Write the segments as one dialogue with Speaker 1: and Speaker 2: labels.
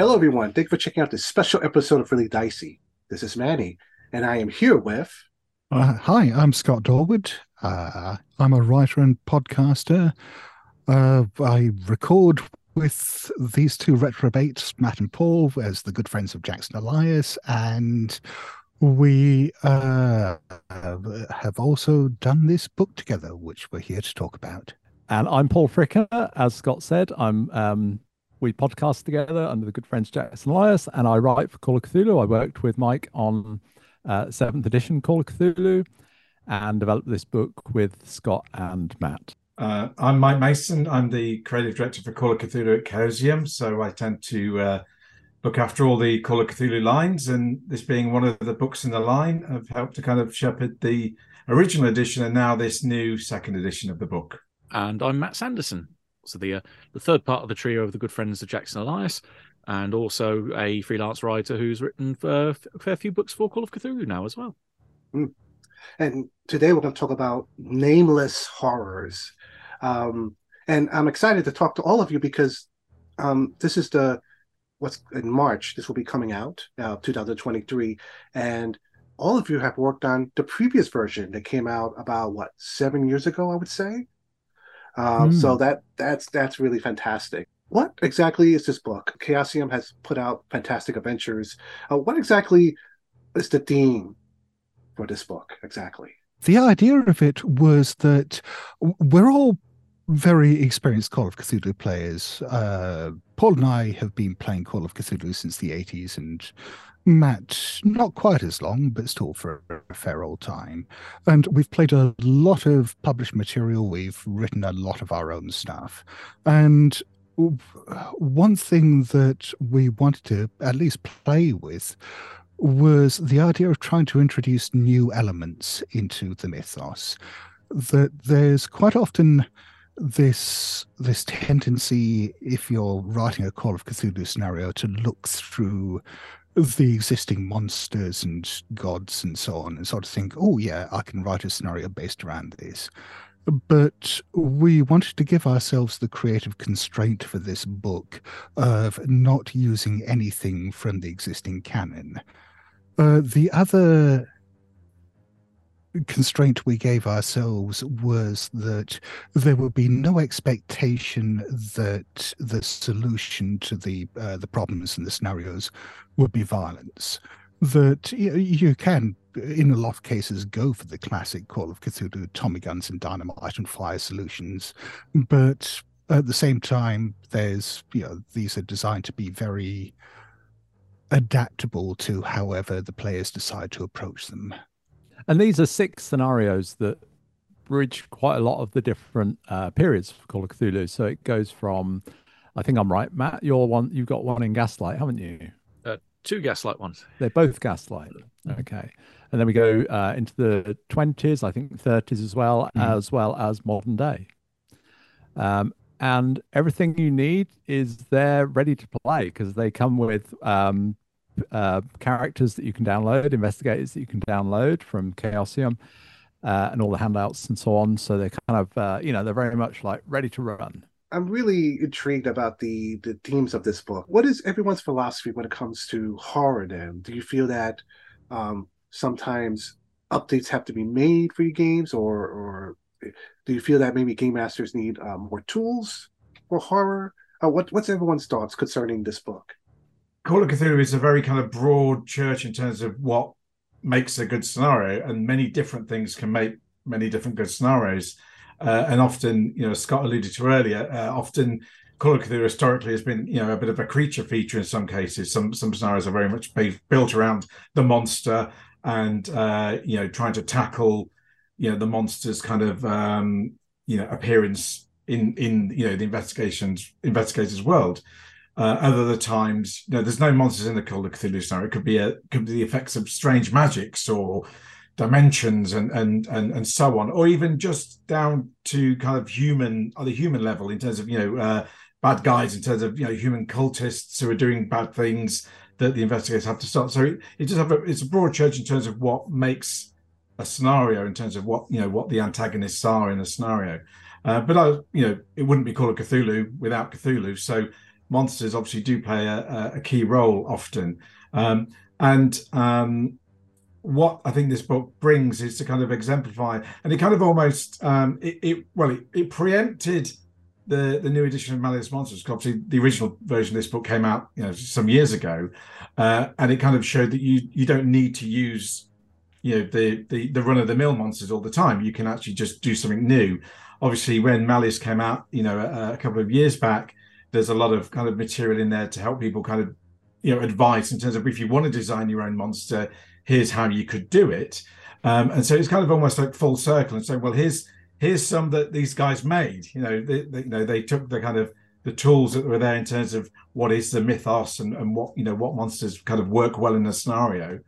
Speaker 1: Hello, everyone. Thank you for checking out this special episode of Really Dicey. This is Manny, and I am here with.
Speaker 2: Uh, hi, I'm Scott Dorward. Uh, I'm a writer and podcaster. Uh, I record with these two retrobates, Matt and Paul, as the good friends of Jackson Elias, and we uh, have also done this book together, which we're here to talk about.
Speaker 3: And I'm Paul Fricker. As Scott said, I'm um, we podcast together under the good friends Jackson Elias, and I write for Call of Cthulhu. I worked with Mike on uh, seventh edition Call of Cthulhu, and developed this book with Scott and Matt.
Speaker 4: Uh, I'm Mike Mason. I'm the creative director for Call of Cthulhu at Chaosium, so I tend to uh, look after all the Call of Cthulhu lines, and this being one of the books in the line, I've helped to kind of shepherd the original edition and now this new second edition of the book.
Speaker 5: And I'm Matt Sanderson, so the uh, the third part of the trio of the good friends of Jackson Elias, and also a freelance writer who's written for a fair few books for Call of Cthulhu now as well.
Speaker 1: Mm. And today we're going to talk about nameless horrors. Um, and I'm excited to talk to all of you because um, this is the what's in March. This will be coming out, uh, 2023, and all of you have worked on the previous version that came out about what seven years ago, I would say. Um, mm. So that that's that's really fantastic. What exactly is this book? Chaosium has put out fantastic adventures. Uh, what exactly is the theme for this book exactly?
Speaker 2: The idea of it was that we're all very experienced Call of Cthulhu players. Uh, Paul and I have been playing Call of Cthulhu since the 80s, and Matt, not quite as long, but still for a fair old time. And we've played a lot of published material. We've written a lot of our own stuff. And one thing that we wanted to at least play with was the idea of trying to introduce new elements into the mythos. That there's quite often this this tendency, if you're writing a Call of Cthulhu scenario, to look through the existing monsters and gods and so on and sort of think, oh, yeah, I can write a scenario based around this. But we wanted to give ourselves the creative constraint for this book of not using anything from the existing canon. Uh, the other constraint we gave ourselves was that there would be no expectation that the solution to the uh, the problems and the scenarios would be violence. That you, can, in a lot of cases, go for the classic Call of Cthulhu, Tommy guns and dynamite and fire solutions, but at the same time, there's you know these are designed to be very adaptable to however the players decide to approach them.
Speaker 3: And these are six scenarios that bridge quite a lot of the different uh, periods for Call of Cthulhu. So it goes from, I think I'm right, Matt. You're one. You've got one in Gaslight, haven't you?
Speaker 5: Uh, two Gaslight ones.
Speaker 3: They're both Gaslight. Okay, and then we go uh, into the 20s, I think 30s as well, mm. as well as modern day. Um, and everything you need is there ready to play because they come with um, uh, characters that you can download, investigators that you can download from Chaosium, uh, and all the handouts and so on. So they're kind of, uh, you know, they're very much like ready to run.
Speaker 1: I'm really intrigued about the the themes of this book. What is everyone's philosophy when it comes to horror? Then, do you feel that um, sometimes updates have to be made for your games, or or do you feel that maybe game masters need um, more tools for horror? Uh, what what's everyone's thoughts concerning this book?
Speaker 4: Call of Cthulhu is a very kind of broad church in terms of what makes a good scenario, and many different things can make many different good scenarios. Uh, and often, you know, Scott alluded to earlier, uh, often Call of Cthulhu historically has been, you know, a bit of a creature feature in some cases. Some some scenarios are very much built around the monster and uh, you know trying to tackle, you know, the monster's kind of um, you know appearance in in you know the investigations investigators world. Uh, other times, know, there's no monsters in the Call of Cthulhu scenario. It could be a could be the effects of strange magics or dimensions and and and and so on, or even just down to kind of human on the human level in terms of you know uh, bad guys in terms of you know human cultists who are doing bad things that the investigators have to stop. So it, it just have a, it's a broad church in terms of what makes a scenario in terms of what you know what the antagonists are in a scenario. Uh, but I, you know, it wouldn't be Call of Cthulhu without Cthulhu. So monsters obviously do play a, a key role often. Um, and um, what I think this book brings is to kind of exemplify, and it kind of almost um, it, it well it, it, preempted the the new edition of Malleus Monstrorum. Because Obviously, the original version of this book came out you know some years ago, uh, and it kind of showed that you you don't need to use you know the the, the run of the mill monsters all the time. You can actually just do something new. Obviously, when Malleus came out, you know a, a couple of years back, there's a lot of kind of material in there to help people kind of you know advice in terms of if you want to design your own monster here's how you could do it. Um, and so it's kind of almost like full circle and saying, well, here's here's some that these guys made. You know, they, they, you know they took the kind of the tools that were there in terms of what is the mythos and, and what you know what monsters kind of work well in a scenario.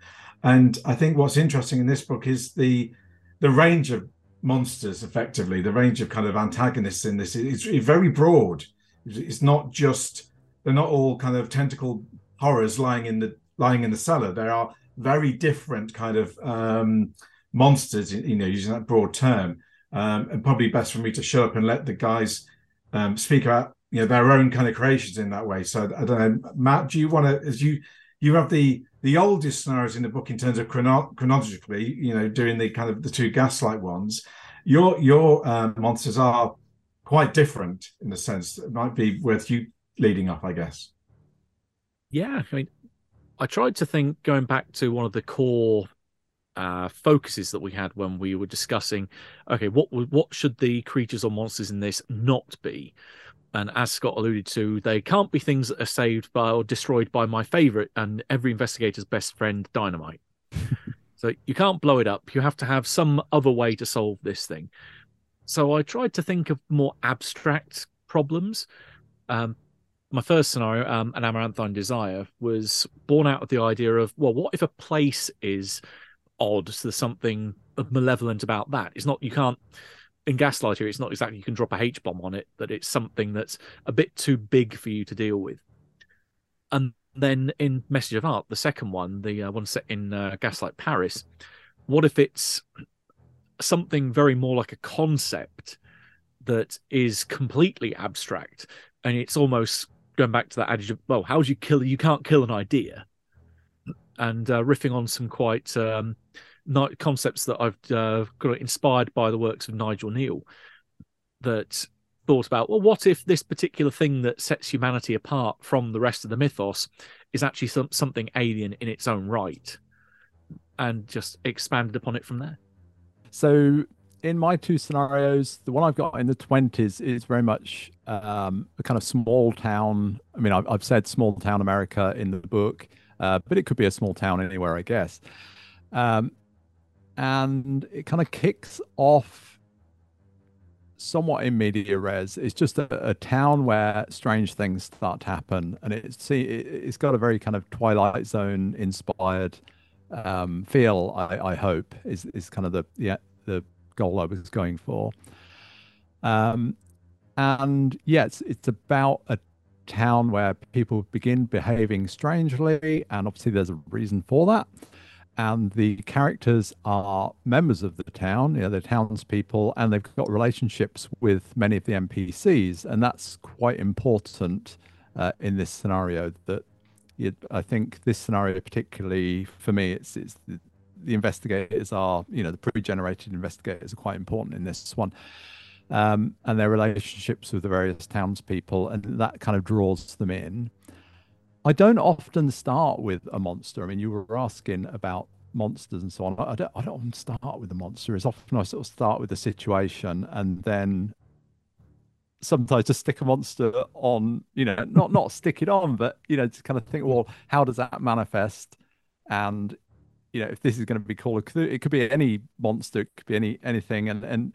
Speaker 4: And I think what's interesting in this book is the the range of monsters, effectively, the range of kind of antagonists in this is, is very broad. It's not just they're not all kind of tentacle horrors lying in the lying in the cellar. There are very different kind of um, monsters, you know, using that broad term. Um, and probably best for me to show up and let the guys um, speak about you know their own kind of creations in that way. So I don't know, Matt, do you want to as you you have the the oldest scenarios in the book in terms of chrono- chronologically, you know, doing the kind of the two gaslight ones. Your your uh, monsters are quite different in the sense that it might be worth you leading up, I guess.
Speaker 5: Yeah, I mean, I tried to think going back to one of the core uh, focuses that we had when we were discussing, okay, what what should the creatures or monsters in this not be? And as Scott alluded to, they can't be things that are saved by or destroyed by my favorite and every investigator's best friend, dynamite. so you can't blow it up. You have to have some other way to solve this thing. So I tried to think of more abstract problems. Um, my first scenario, um, an Amaranthine Desire, was born out of the idea of, well, what if a place is odd? So there's something malevolent about that. It's not, you can't, in Gaslight here, it's not exactly you can drop a H bomb on it, that it's something that's a bit too big for you to deal with. And then in Message of Art, the second one, the uh, one set in uh, Gaslight Paris, what if it's something very more like a concept that is completely abstract and it's almost going back to that adage of well, how do you kill? You can't kill an idea, and uh, riffing on some quite um, concepts that I've uh, got inspired by the works of Nigel Kneale that thought about well what if this particular thing that sets humanity apart from the rest of the mythos is actually some, something alien in its own right and just expanded upon it from there
Speaker 3: so in my two scenarios, the one I've got in the 20s is very much um, a kind of small town. I mean, I've, I've said small town America in the book, uh, but it could be a small town anywhere, I guess. Um, and it kind of kicks off somewhat in media res. It's just a, a, town where strange things start to happen, and it's see, it, has got a very kind of Twilight Zone inspired um, feel. I, I hope is is kind of the yeah the goal I was going for. Um, and yeah, it's, it's about a town where people begin behaving strangely, and obviously there's a reason for that. And the characters are members of the town, you know, they're townspeople, and they've got relationships with many of the NPCs, and that's quite important uh, in this scenario. That I think this scenario, particularly for me, it's it's the investigators are, you know, the pre-generated investigators are quite important in this one. Um, and their relationships with the various townspeople, and that kind of draws them in. I don't often start with a monster. I mean, you were asking about monsters and so on. I don't, I don't start with a monster. As often I sort of start with the situation, and then sometimes to stick a monster on. You know, not not stick it on, but you know, to kind of think, well, how does that manifest? And you know, if this is going to be Call of Cthulhu, it could be any monster, it could be any anything, and and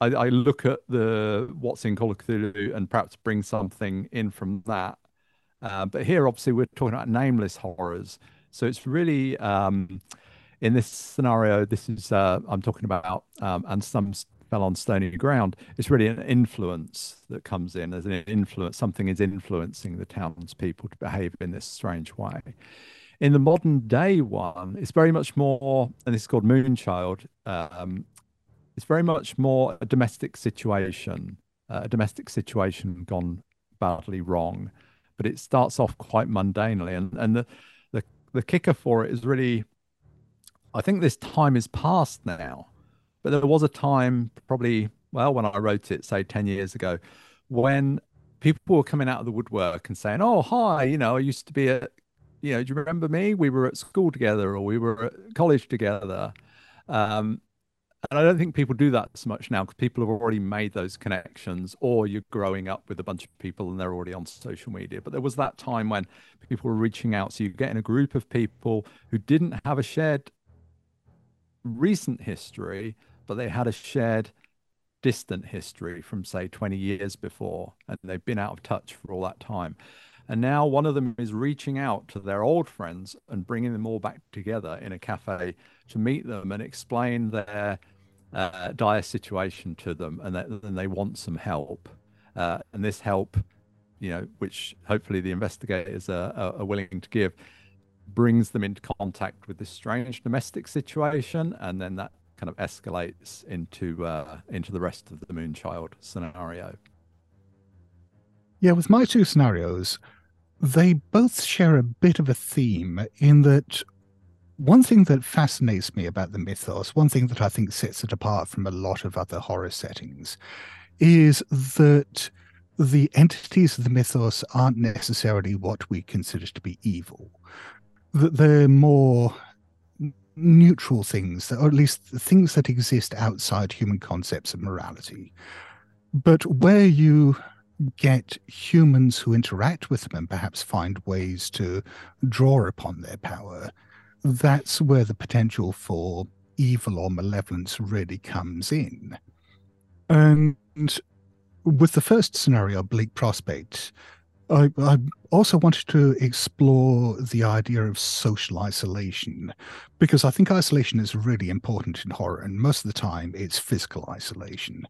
Speaker 3: I, I look at the what's in Call of Cthulhu and perhaps bring something in from that. Uh, but here, obviously, we're talking about nameless horrors, so it's really um, in this scenario. This is uh, I'm talking about, um, and some fell on stony ground. It's really an influence that comes in as an influence. Something is influencing the townspeople to behave in this strange way. In the modern day one, it's very much more, and this is called Moonchild. Um, it's very much more a domestic situation, uh, a domestic situation gone badly wrong, but it starts off quite mundanely, and and the the the kicker for it is really, I think this time is past now, but there was a time probably well when I wrote it, say ten years ago, when people were coming out of the woodwork and saying, "Oh, hi, you know, I used to be at, you know, do you remember me? We were at school together, or we were at college together." Um, and I don't think people do that so much now because people have already made those connections, or you're growing up with a bunch of people and they're already on social media. But there was that time when people were reaching out. So you get in a group of people who didn't have a shared recent history, but they had a shared distant history from, say, 20 years before, and they've been out of touch for all that time. And now one of them is reaching out to their old friends and bringing them all back together in a cafe to meet them and explain their uh, dire situation to them and that and they want some help. Uh, and this help, you know, which hopefully the investigators are, are, are willing to give, brings them into contact with this strange domestic situation. And then that kind of escalates into uh, into the rest of the Moonchild scenario.
Speaker 2: Yeah, with my two scenarios, they both share a bit of a theme in that one thing that fascinates me about the mythos, one thing that I think sets it apart from a lot of other horror settings, is that the entities of the mythos aren't necessarily what we consider to be evil. That they're more neutral things, or at least things that exist outside human concepts of morality. But where you get humans who interact with them and perhaps find ways to draw upon their power, that's where the potential for evil or malevolence really comes in. And with the first scenario, Bleak Prospect, I, I, also wanted to explore the idea of social isolation because I think isolation is really important in horror, and most of the time it's physical isolation.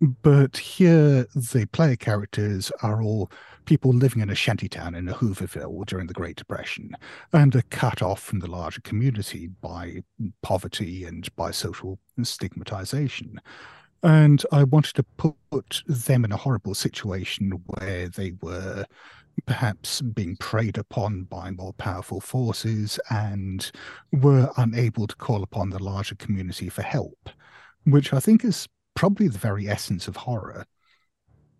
Speaker 2: But here, the player characters are all people living in a shantytown in a Hooverville during the Great Depression and are cut off from the larger community by poverty and by social stigmatization. And I wanted to put them in a horrible situation where they were perhaps being preyed upon by more powerful forces and were unable to call upon the larger community for help, which I think is probably the very essence of horror.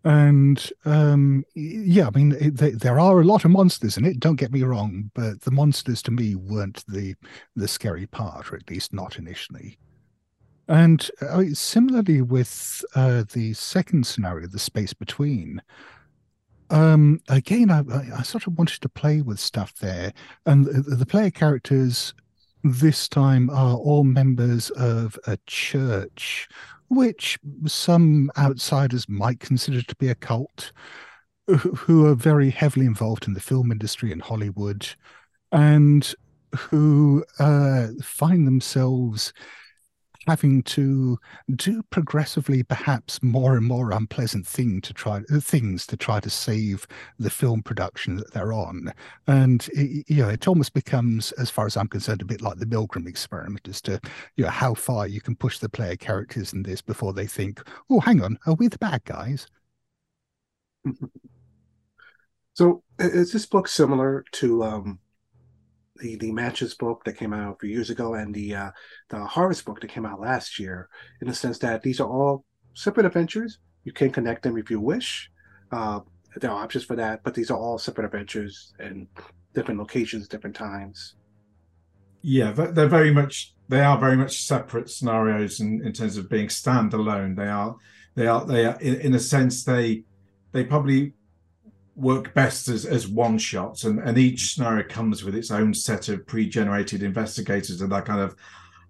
Speaker 2: And um, yeah, I mean, it, there are a lot of monsters in it. Don't get me wrong, but the monsters to me weren't the the scary part, or at least not initially. And uh, similarly with uh, the second scenario, the space between, um, again, I, I, sort of wanted to play with stuff there, and the, the player characters this time are all members of a church which some outsiders might consider to be a cult, who are very heavily involved in the film industry in Hollywood, and who uh, find themselves having to do progressively perhaps more and more unpleasant thing to try things to try to save the film production that they're on. And it, you know it almost becomes as far as i'm concerned a bit like the milgram experiment as to you know how far you can push the player characters in this before they think oh hang on are we the bad guys?
Speaker 1: So is this book similar to um the the matches book that came out a few years ago and the uh, the Horrors book that came out last year, in the sense that these are all separate adventures. You can connect them if you wish. Uh, there are options for that, but these are all separate adventures and different locations, different times.
Speaker 4: Yeah, they're very much they are very much separate scenarios in, in terms of being standalone. They are they are they are in, in a sense they they probably work best as, as one shots and, and each scenario comes with its own set of pre-generated investigators and that kind of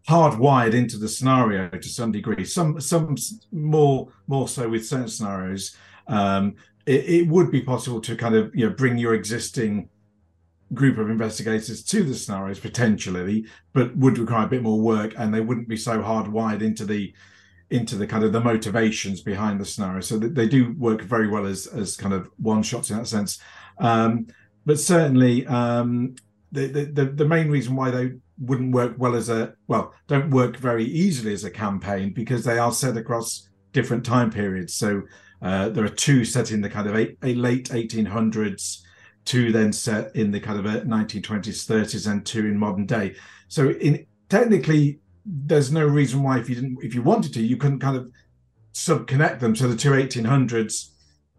Speaker 4: hardwired into the scenario to some degree. Some some more more so with certain scenarios um, it, it, would be possible to kind of you know bring your existing group of investigators to the scenarios potentially but would require a bit more work and they wouldn't be so hardwired into the into the kind of the motivations behind the scenario. So they do work very well as as kind of one shots in that sense. Um, but certainly, um, the, the the main reason why they wouldn't work well as a well don't work very easily as a campaign because they are set across different time periods. So uh, there are two set in the kind of eight, late 1800s, two then set in the kind of 1920s, uh, 30s, and two in modern day. So in technically, there's no reason why if you didn't, if you wanted to, you couldn't kind of subconnect them. So the two 1800s,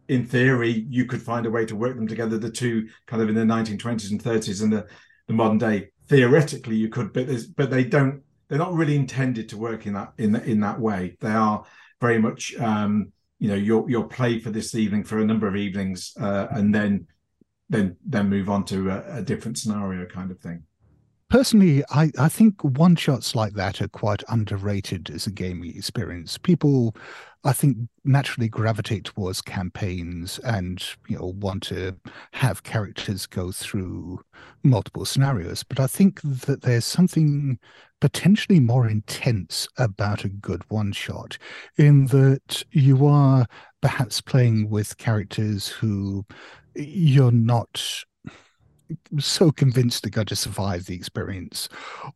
Speaker 4: in theory, you could find a way to work them together. The two kind of in the 1920s and 30s and the, the modern day, theoretically, you could, but there's but they don't. They're not really intended to work in that in in that way. They are very much, um, you know, your your play for this evening for a number of evenings, uh, and then then then move on to a, a different scenario kind of thing
Speaker 2: personally, I, I think one shots like that are quite underrated as a gaming experience. People, I think, naturally gravitate towards campaigns and you know want to have characters go through multiple scenarios. But I think that there's something potentially more intense about a good one shot in that you are perhaps playing with characters who you're not so convinced they're to survive the experience,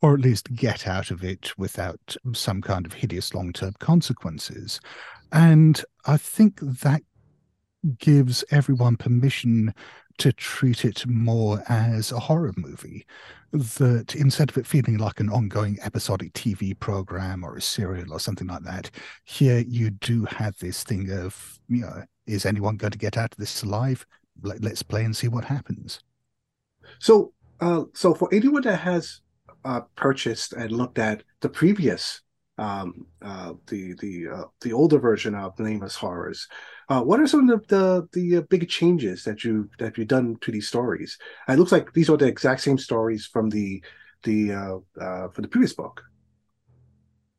Speaker 2: or at least get out of it without some kind of hideous long term consequences. And I think that gives everyone permission to treat it more as a horror movie. That instead of it feeling like an ongoing episodic TV program or a serial or something like that, here you do have this thing of, you know, is anyone going to get out of this alive? Let's play and see what happens.
Speaker 1: So, uh, so for anyone that has uh, purchased and looked at the previous, um, uh, the the uh, the older version of Nameless Horrors, uh, what are some of the the, the uh, big changes that you that you've done to these stories? it looks like these are the exact same stories from the the from the previous book.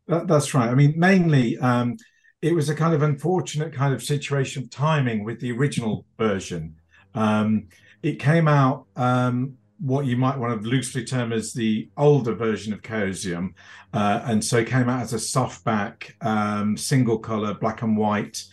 Speaker 4: That, that's right. I mean, mainly. Um, it was a kind of unfortunate kind of situation of timing with the original version. Um, it came out um, what you might want to loosely term as the older version of Chaosium, uh, and so it came out as a softback, um, single color, black and white,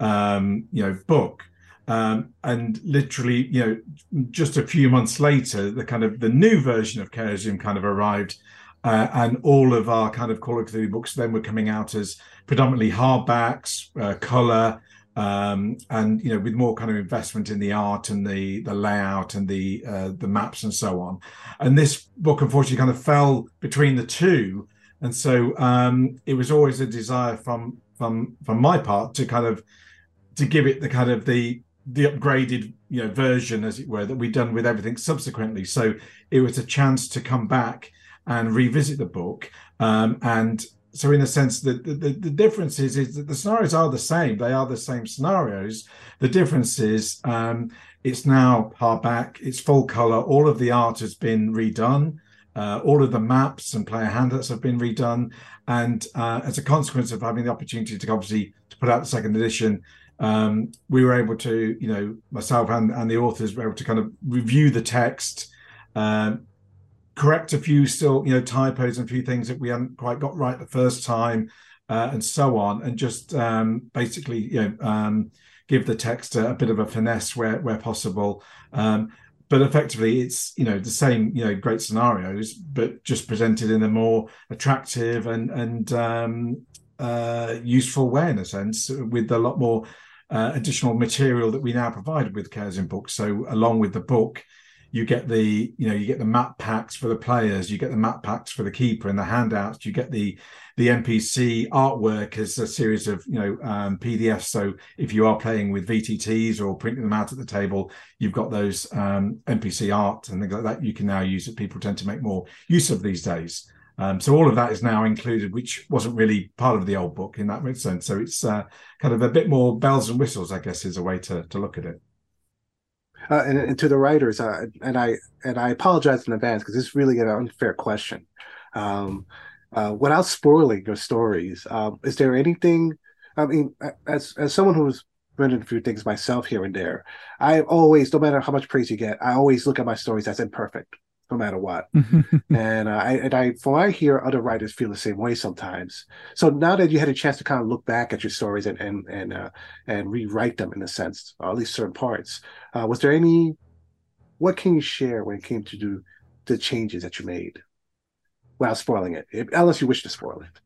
Speaker 4: um, you know, book. Um, and literally, you know, just a few months later, the kind of the new version of Chaosium kind of arrived, uh, and all of our kind of Call of Cthulhu books then were coming out as predominantly hardbacks, uh, color, um, and you know with more kind of investment in the art and the the layout and the uh, the maps and so on. And this book unfortunately kind of fell between the two. And so um, it was always a desire from from from my part to kind of to give it the kind of the the upgraded you know version as it were that we'd done with everything subsequently. So it was a chance to come back and revisit the book um, and so in a sense the, the, the difference is, is that the scenarios are the same. They are the same scenarios. The difference is um, it's now hardback it's full color. All of the art has been redone. Uh, all of the maps and player handouts have been redone. And uh, as a consequence of having the opportunity to obviously to put out the second edition um, we were able to you know myself and, and the authors were able to kind of review the text um, correct a few still you know typos and a few things that we hadn't quite got right the first time uh, and so on and just um, basically you know um, give the text a, a, bit of a finesse where where possible. Um, but effectively it's you know the same you know great scenarios but just presented in a more attractive and and um, uh, useful way in a sense with a lot more uh, additional material that we now provide with Chaosium books. So along with the book you get the you know you get the map packs for the players you get the map packs for the keeper and the handouts you get the the npc artwork as a series of you know um, pdfs so if you are playing with vtts or printing them out at the table you've got those um, npc art and things like that you can now use that people tend to make more use of these days. Um, so all of that is now included, which wasn't really part of the old book in that sense. So it's uh, kind of a bit more bells and whistles, I guess, is a way to to look at it
Speaker 1: uh, and, and, to the writers, uh, and I and I apologize in advance because it's really an unfair question. Um, uh, without spoiling your stories, um, is there anything? I mean, as as someone who's written a few things myself here and there, I always, no matter how much praise you get, I always look at my stories as imperfect no matter what. and uh, I and I from what I hear, other writers feel the same way sometimes. So now that you had a chance to kind of look back at your stories and and and uh, and rewrite them in a sense, or at least certain parts, uh, was there any? What can you share when it came to do the changes that you made, without spoiling it, unless you wish to spoil it?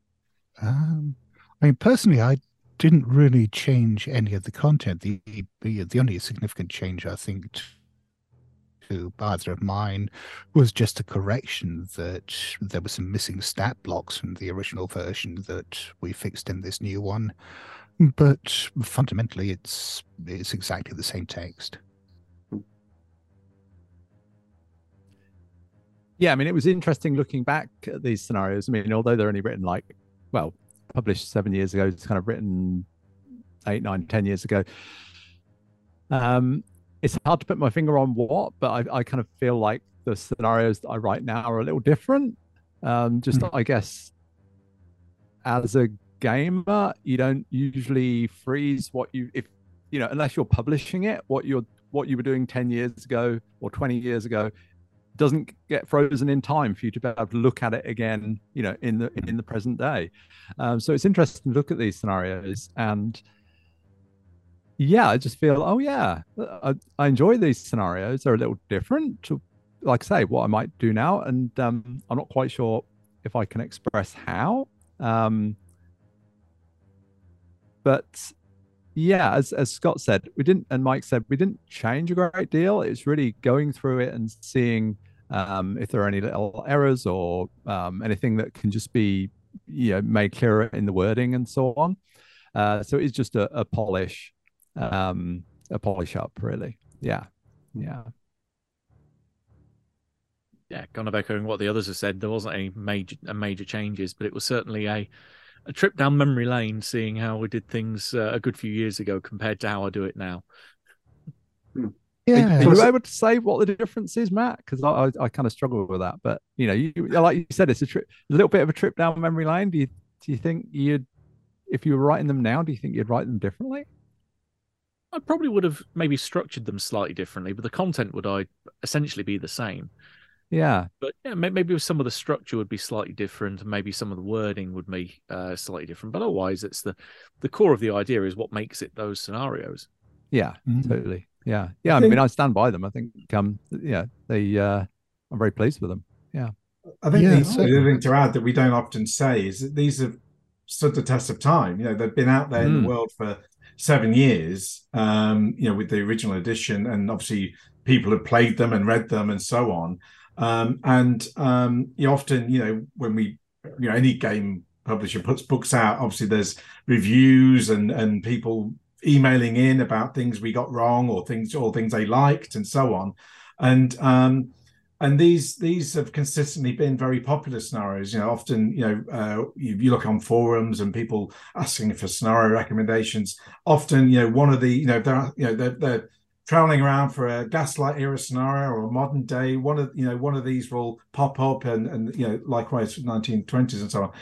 Speaker 2: Um, I mean, personally, I didn't really change any of the content. The the, the only significant change I think to either of mine was just a correction that there were some missing stat blocks from the original version that we fixed in this new one. But fundamentally, it's it's exactly the same text.
Speaker 3: Yeah, I mean, it was interesting looking back at these scenarios. I mean, although they're only written like, well, published seven years ago, it's kind of written eight, nine, ten years ago. Um, it's hard to put my finger on what, but I, I kind of feel like the scenarios that I write now are a little different. Um, just mm. I guess as a gamer, you don't usually freeze what you if you know unless you're publishing it, what you're what you were doing 10 years ago or 20 years ago doesn't get frozen in time for you to be able to look at it again, you know, in the in the present day. Um, so it's interesting to look at these scenarios and yeah, I just feel, oh yeah, I, I enjoy these scenarios. They're a little different to, like I say, what I might do now, and um, I'm not quite sure if I can express how. Um, but yeah, as as Scott said, we didn't, and Mike said, we didn't change a great deal. It's really going through it and seeing um, if there are any little errors or um, anything that can just be you know made clearer in the wording and so on. Uh, so it's just a, a, polish, um, a polish up, really. Yeah, yeah.
Speaker 5: Yeah, kind of echoing what the others have said. There wasn't any major major changes, but it was certainly a a trip down memory lane, seeing how we did things uh, a good few years ago compared to how I do it now.
Speaker 3: Hmm. Yeah. Are, are you able to say what the difference is, Matt? Because I, I, I kind of struggle with that. But you know, you like you said, it's a trip, a little bit of a trip down memory lane. Do you do you think you'd, if you were writing them now, do you think you'd write them differently?
Speaker 5: I probably would have maybe structured them slightly differently, but the content would I essentially be the same.
Speaker 3: Yeah,
Speaker 5: but yeah, maybe some of the structure would be slightly different, maybe some of the wording would be uh, slightly different. But otherwise, it's the the core of the idea is what makes it those scenarios.
Speaker 3: Yeah, mm-hmm. totally. Yeah, yeah. I, I mean, I stand by them. I think, um, yeah, they. Uh, I'm very pleased with them. Yeah.
Speaker 4: I think yeah, the, the other thing to add that we don't often say is that these have stood the test of time. You know, they've been out there mm. in the mm. world for seven years. Um, you know, with the original edition, and obviously people have played them and read them and so on. Um, and um, you often, you know, when we, you know, any game publisher puts books out, obviously there's reviews and and people emailing in about things we got wrong or things or things they liked and so on and um and these these have consistently been very popular scenarios. You know often you know uh, you, you, look on forums and people asking for scenario recommendations. Often you know one of the you know they're you know they're, they're traveling around for a gaslight era scenario or a modern day. One of you know one of these will pop up and and you know likewise 1920s and so on.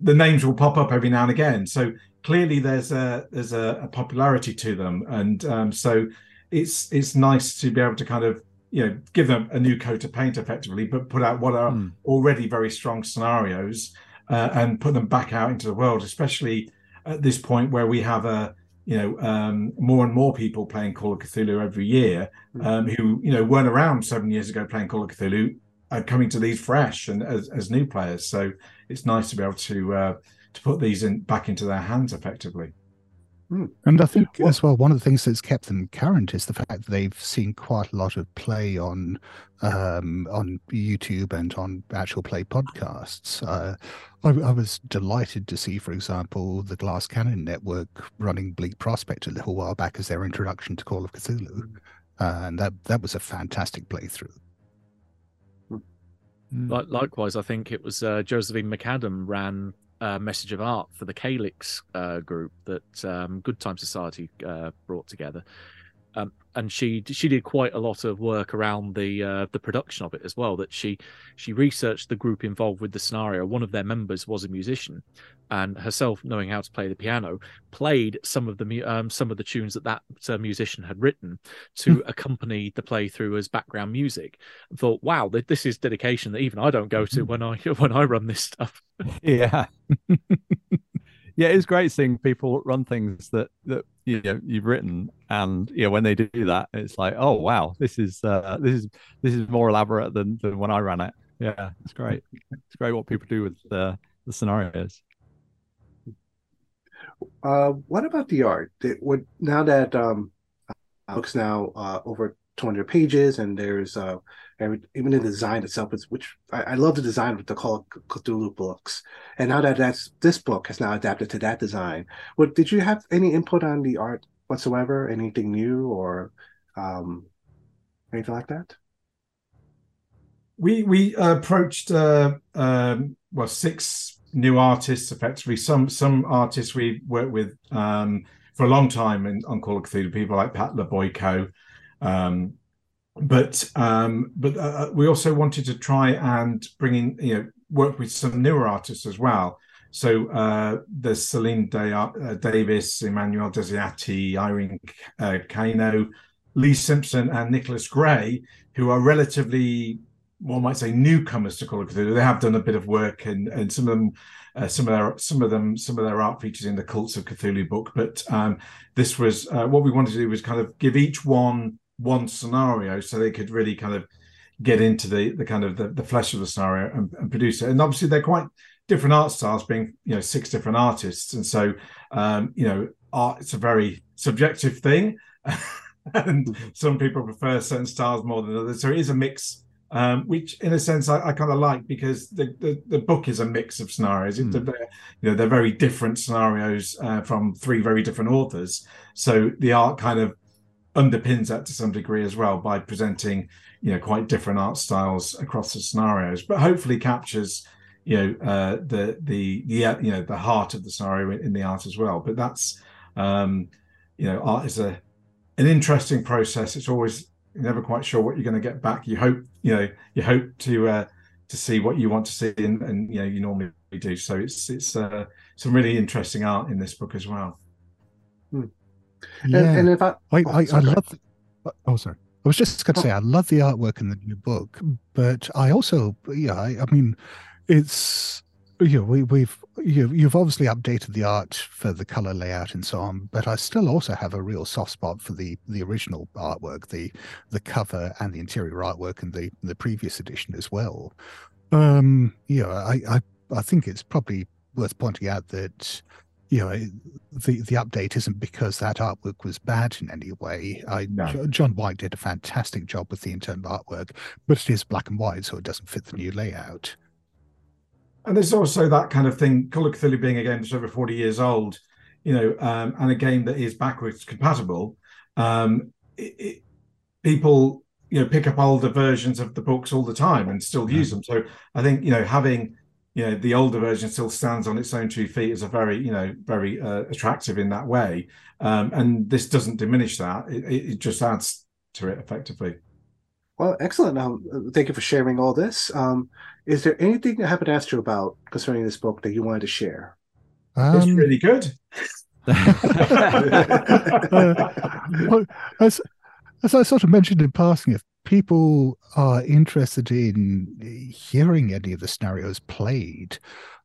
Speaker 4: The names will pop up every now and again. So clearly there's a there's a, a popularity to them, and um, so it's it's nice to be able to kind of you know give them a new coat of paint effectively, but put out what are mm. already very strong scenarios uh, and put them back out into the world, especially at this point where we have a you know um, more and more people playing Call of Cthulhu every year hmm. um, who you know weren't around seven years ago playing Call of Cthulhu are coming to these fresh and as, as new players. So it's nice to be able to uh, to put these in back into their hands effectively.
Speaker 2: Hmm. And I think as well, one of the things that's kept them current is the fact that they've seen quite a lot of play on um, on YouTube and on actual play podcasts. Uh, I, I, was delighted to see, for example, the Glass Cannon Network running Bleak Prospect a little while back as their introduction to Call of Cthulhu, uh, and that that was a fantastic playthrough.
Speaker 5: Hmm. Likewise, I think it was uh, Josephine McAdam ran uh, message of art for the Calyx uh, group that um, Good Time Society uh, brought together. Um, and she she did quite a lot of work around the uh, the production of it as well. That she she researched the group involved with the scenario. One of their members was a musician, and herself knowing how to play the piano, played some of the um, some of the tunes that that uh, musician had written to hmm. accompany the playthrough as background music. And thought, wow, this is dedication that even I don't go to hmm. when I when I run this stuff.
Speaker 3: Yeah. yeah, it's great seeing people run things that that you know you've written, and you know when they do that, it's like, oh wow, this is uh, this is this is more elaborate than than when I ran it. Yeah, it's great. It's great what people do with the the scenarios.
Speaker 1: Uh, what about the art? Would now that um, now uh, over 200 pages, and there's uh, every, even the design itself is which I, I love the design of the Call of Cthulhu books. And now that that's this book has now adapted to that design. What did you have any input on the art whatsoever? Anything new or um, anything like that?
Speaker 4: We we approached uh, um, well six new artists effectively. Some some artists we worked with um, for a long time in, on Call of Cthulhu, people like Pat Loboyko. Um, but um, but uh, uh, we also wanted to try and bring in you know work with some newer artists as well. So uh, there's Celine uh, Davis, Emmanuel Desiati, Irene uh, Kano, Lee Simpson, and Nicholas Gray, who are relatively, one might say, newcomers to Call of Cthulhu. They have done a bit of work, and and some of them, uh, some of their some of them, some of their art features in the Cults of Cthulhu book. But um, this was uh, what we wanted to do was kind of give each one one scenario so they could really kind of get into the the kind of the, the flesh of the scenario and, and, produce it and obviously they're quite different art styles being you know six different artists and so um you know art it's a very subjective thing and some people prefer certain styles more than others so it is a mix um, which in a sense I, I kind of like because the, the, the book is a mix of scenarios. Mm. They're, you know, they're very different scenarios uh, from three very different authors. So the art kind of underpins that to some degree as well by presenting you know quite different art styles across the scenarios but hopefully captures you know uh, the the the uh, you know the heart of the scenario in, the art as well. But that's um you know art is a an interesting process. It's always never quite sure what you're going to get back. You hope you know you hope to uh to see what you want to see and, and you know you normally do. So it's it's uh some really interesting art in this book as well.
Speaker 2: Hmm. Yeah. And, and if I, I, oh, I, I love. The, oh, sorry. I was just going to say I love the artwork in the new book, but I also, yeah, I, I mean, it's you know, we, we've you, you've obviously updated the art for the color layout and so on, but I still also have a real soft spot for the the original artwork, the the cover and the interior artwork and the the previous edition as well. Um, yeah, I I, I think it's probably worth pointing out that you know the the update isn't because that artwork was bad in any way. I no. John White did a fantastic job with the internal artwork, but it is black and white, so it doesn't fit the new layout.
Speaker 4: And there's also that kind of thing. Call of Cthulhu being a game that's over 40 years old, you know, um, and a game that is backwards compatible. Um, it, it, people, you know, pick up older versions of the books all the time and still use them. So I think you know having you know the older version still stands on its own two feet as a very you know very uh, attractive in that way. Um, and this doesn't diminish that. It, it, just adds to it effectively.
Speaker 1: Well excellent. Um, thank you for sharing all this. Um, is there anything i haven't asked you about concerning this book that you wanted to share?
Speaker 4: Um, it's really good. Uh,
Speaker 2: as, as i sort of mentioned in passing if people are interested in hearing any of the scenarios played,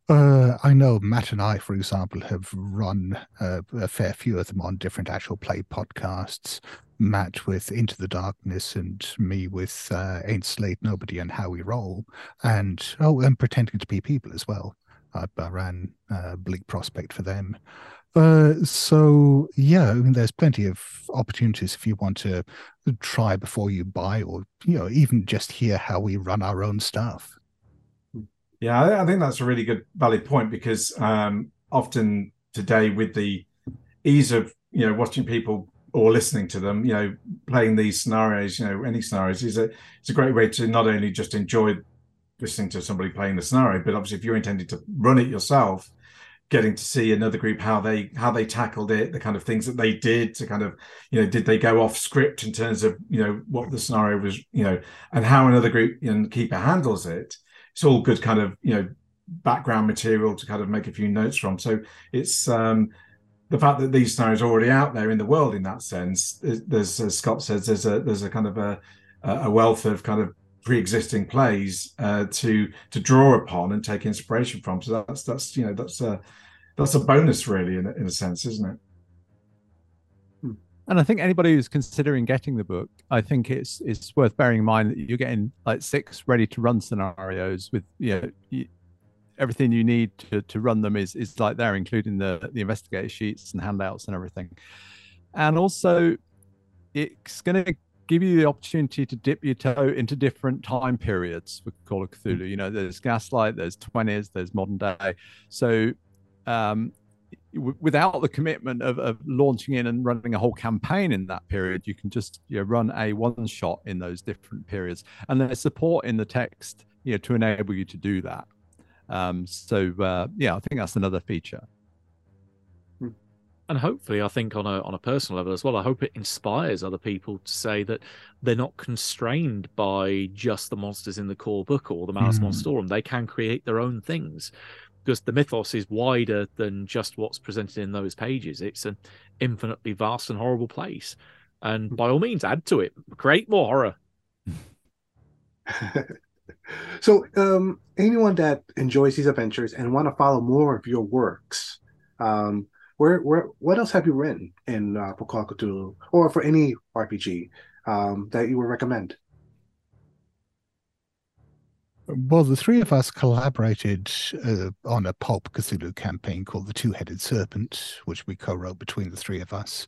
Speaker 2: uh, I know Matt and I, for example, have run uh, a fair few of them on different actual play podcasts. Matt with Into the Darkness and me with uh, Ain't Slayed Nobody and How We Roll, and oh, and pretending to be people as well. I, I ran uh, Bleak Prospect for them. Uh, so yeah, I mean, there's plenty of opportunities if you want to try before you buy, or you know, even just hear how we run our own stuff.
Speaker 4: Yeah, I, think that's a really good, valid point because um, often today, with the ease of you know watching people or listening to them, you know, playing these scenarios, you know, any scenarios is a it's a great way to not only just enjoy listening to somebody playing the scenario, but obviously if you're intending to run it yourself, getting to see another group how they how they tackled it the kind of things that they did to kind of you know did they go off script in terms of you know what the scenario was you know and how another group and you know, keeper handles it. It's all good kind of you know background material to kind of make a few notes from. So it's um the fact that these scenarios are already out there in the world in that sense there's as scott says there's a there's a kind of a a wealth of kind of pre-existing plays uh, to to draw upon and take inspiration from. So that's that's you know that's a that's a bonus really in, in a sense, isn't it?
Speaker 3: Hmm. And I think anybody who's considering getting the book, I think it's it's worth bearing in mind that you're getting like six ready to run scenarios with you know. You, everything you need to, to run them is is like there, including the the investigator sheets and handouts and everything. And also, it's going to give you the opportunity to dip your toe into different time periods for Call of Cthulhu. You know, there's Gaslight, there's 20s, there's modern day. So, um, w- without the commitment of, of launching in and running a whole campaign in that period, you can just you know, run a one shot in those different periods. And there's support in the text you know, to enable you to do that. Um, so, uh, yeah, I think that's another feature
Speaker 5: and hopefully i think on a on a personal level as well i hope it inspires other people to say that they're not constrained by just the monsters in the core book or the Malleus mm. Monstrorum they can create their own things because the mythos is wider than just what's presented in those pages. It's an infinitely vast and horrible place and by all means add to it. Create more horror.
Speaker 1: So um anyone that enjoys these adventures and want to follow more of your works um where where what else have you written in uh, for Call of Cthulhu or for any RPG um, that you would recommend?
Speaker 2: Well, the three of us collaborated uh, on a pulp Cthulhu campaign called The Two Headed Serpent, which we co wrote between the three of us,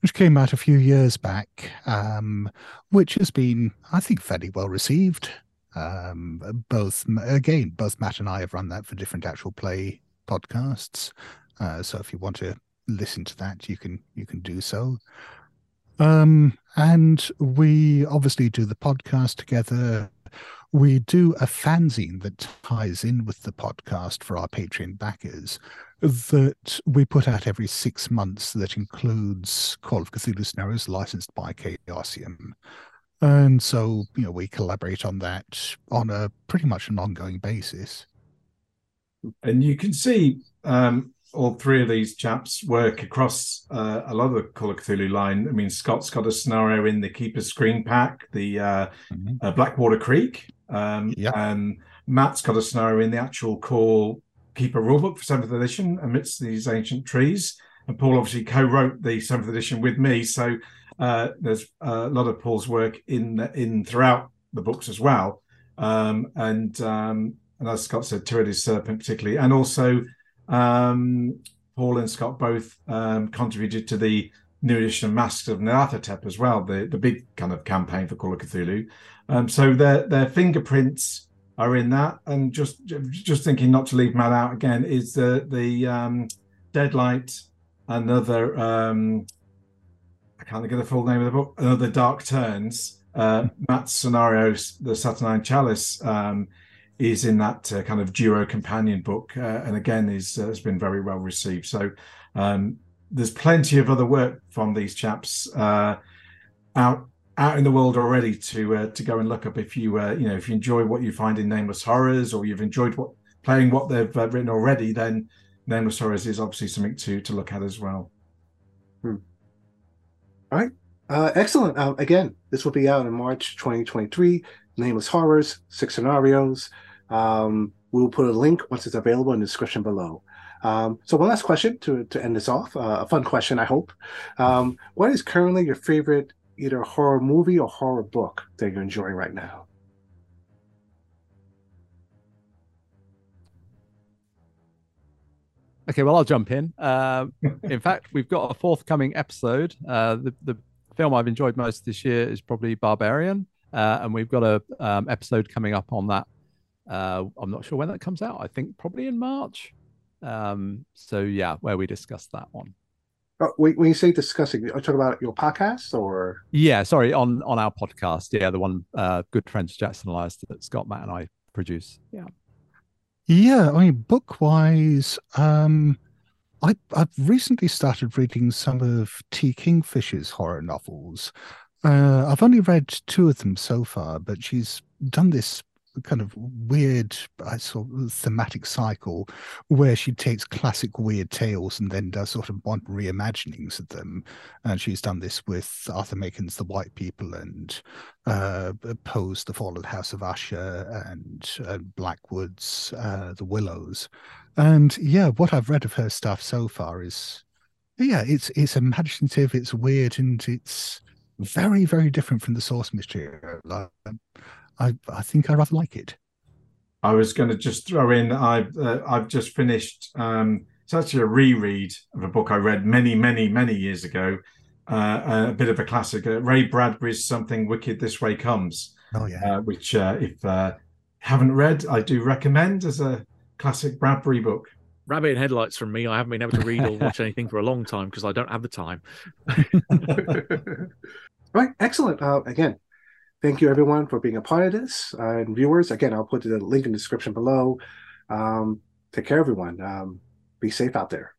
Speaker 2: which came out a few years back, um, which has been, I think, fairly well received. Um, both, again, both Matt and I have run that for different actual play podcasts. Uh, so if you want to listen to that, you can you can do so. Um, and we obviously do the podcast together. We do a fanzine that ties in with the podcast for our Patreon backers that we put out every six months that includes Call of Cthulhu scenarios licensed by Chaosium. And so, you know, we collaborate on that on a pretty much an ongoing basis.
Speaker 4: And you can see um, all three of these chaps work across uh, a lot of the Call of Cthulhu line. I mean, Scott's got a scenario in the Keeper's Screen Pack, the uh, mm-hmm. uh, Blackwater Creek, um, and Matt's got a scenario in the actual Call Keeper rulebook for seventh edition, amidst these ancient trees. And Paul obviously co-wrote the seventh edition with me, so uh, there's a lot of Paul's work in in throughout the books as well. Um, and um, and as Scott said, Two-Headed Serpent particularly, and also um, Paul and Scott both um, contributed to the new edition of Masks of Nyarlathotep as well, the, the big kind of campaign for Call of Cthulhu. Um, so their their fingerprints are in that. And just just thinking not to leave Matt out again is the the um, Deadlight, another um, I can't think of the full name of the book, and Other Dark Turns. Uh, Matt's scenarios, the Saturnine Chalice. Um, is in that uh, kind of duo companion book, uh, and again is uh, has been very well received. So um, there's plenty of other work from these chaps uh, out out in the world already to uh, to go and look up if you you know if you enjoy what you find in Nameless Horrors or you've enjoyed what playing what they've written already, then Nameless Horrors is obviously something to to look at as well.
Speaker 1: Hmm. All right. Uh, excellent. Uh, again, this will be out in March 2023. Nameless Horrors, six scenarios. Um, we will put a link once it's available in the description below. Um, so one last question to, to end this off, uh, a fun question, I hope. Um, what is currently your favorite either horror movie or horror book that you're enjoying right now?
Speaker 3: Okay, well, I'll jump in. Uh, in fact, we've got a forthcoming episode. Uh, the, the film I've enjoyed most this year is probably Barbarian. Uh, and we've got a um, episode coming up on that. Uh, I'm not sure when that comes out. I think probably in March. Um, so yeah, where we discuss that one.
Speaker 1: Uh, when you say discussing, are you talking about your podcast or?
Speaker 3: Yeah, sorry, on on our podcast. Yeah, the one uh, good friends Jackson Elias that Scott, Matt, and I produce. Yeah.
Speaker 2: Yeah, I mean, book wise, um, I I've recently started reading some of T. Kingfisher's horror novels. Uh, I've only read two of them so far, but she's done this kind of weird uh, sort of thematic cycle where she takes classic weird tales and then does sort of modern reimaginings of them. And she's done this with Arthur Machen's The White People and uh, Poe's The Fallen House of Usher and uh, Blackwood's uh, The Willows. And yeah, what I've read of her stuff so far is, yeah, it's it's imaginative, it's weird, and it's very, very different from the source material. I, I think I rather like it.
Speaker 4: I was going to just throw in. I've uh, I've just finished. Um, it's actually a reread of a book I read many, many, many years ago. Uh, a bit of a classic. Uh, Ray Bradbury's "Something Wicked This Way Comes."
Speaker 2: Oh yeah.
Speaker 4: Uh, which, uh, if uh, haven't read, I do recommend as a classic Bradbury book.
Speaker 5: Rabbit in headlights from me. I haven't been able to read or watch anything for a long time because I don't have the time.
Speaker 1: right, excellent. Uh, again, thank you everyone for being a part of this uh, and viewers. Again, I'll put the link in the description below. Um, take care, everyone. Um, be safe out there.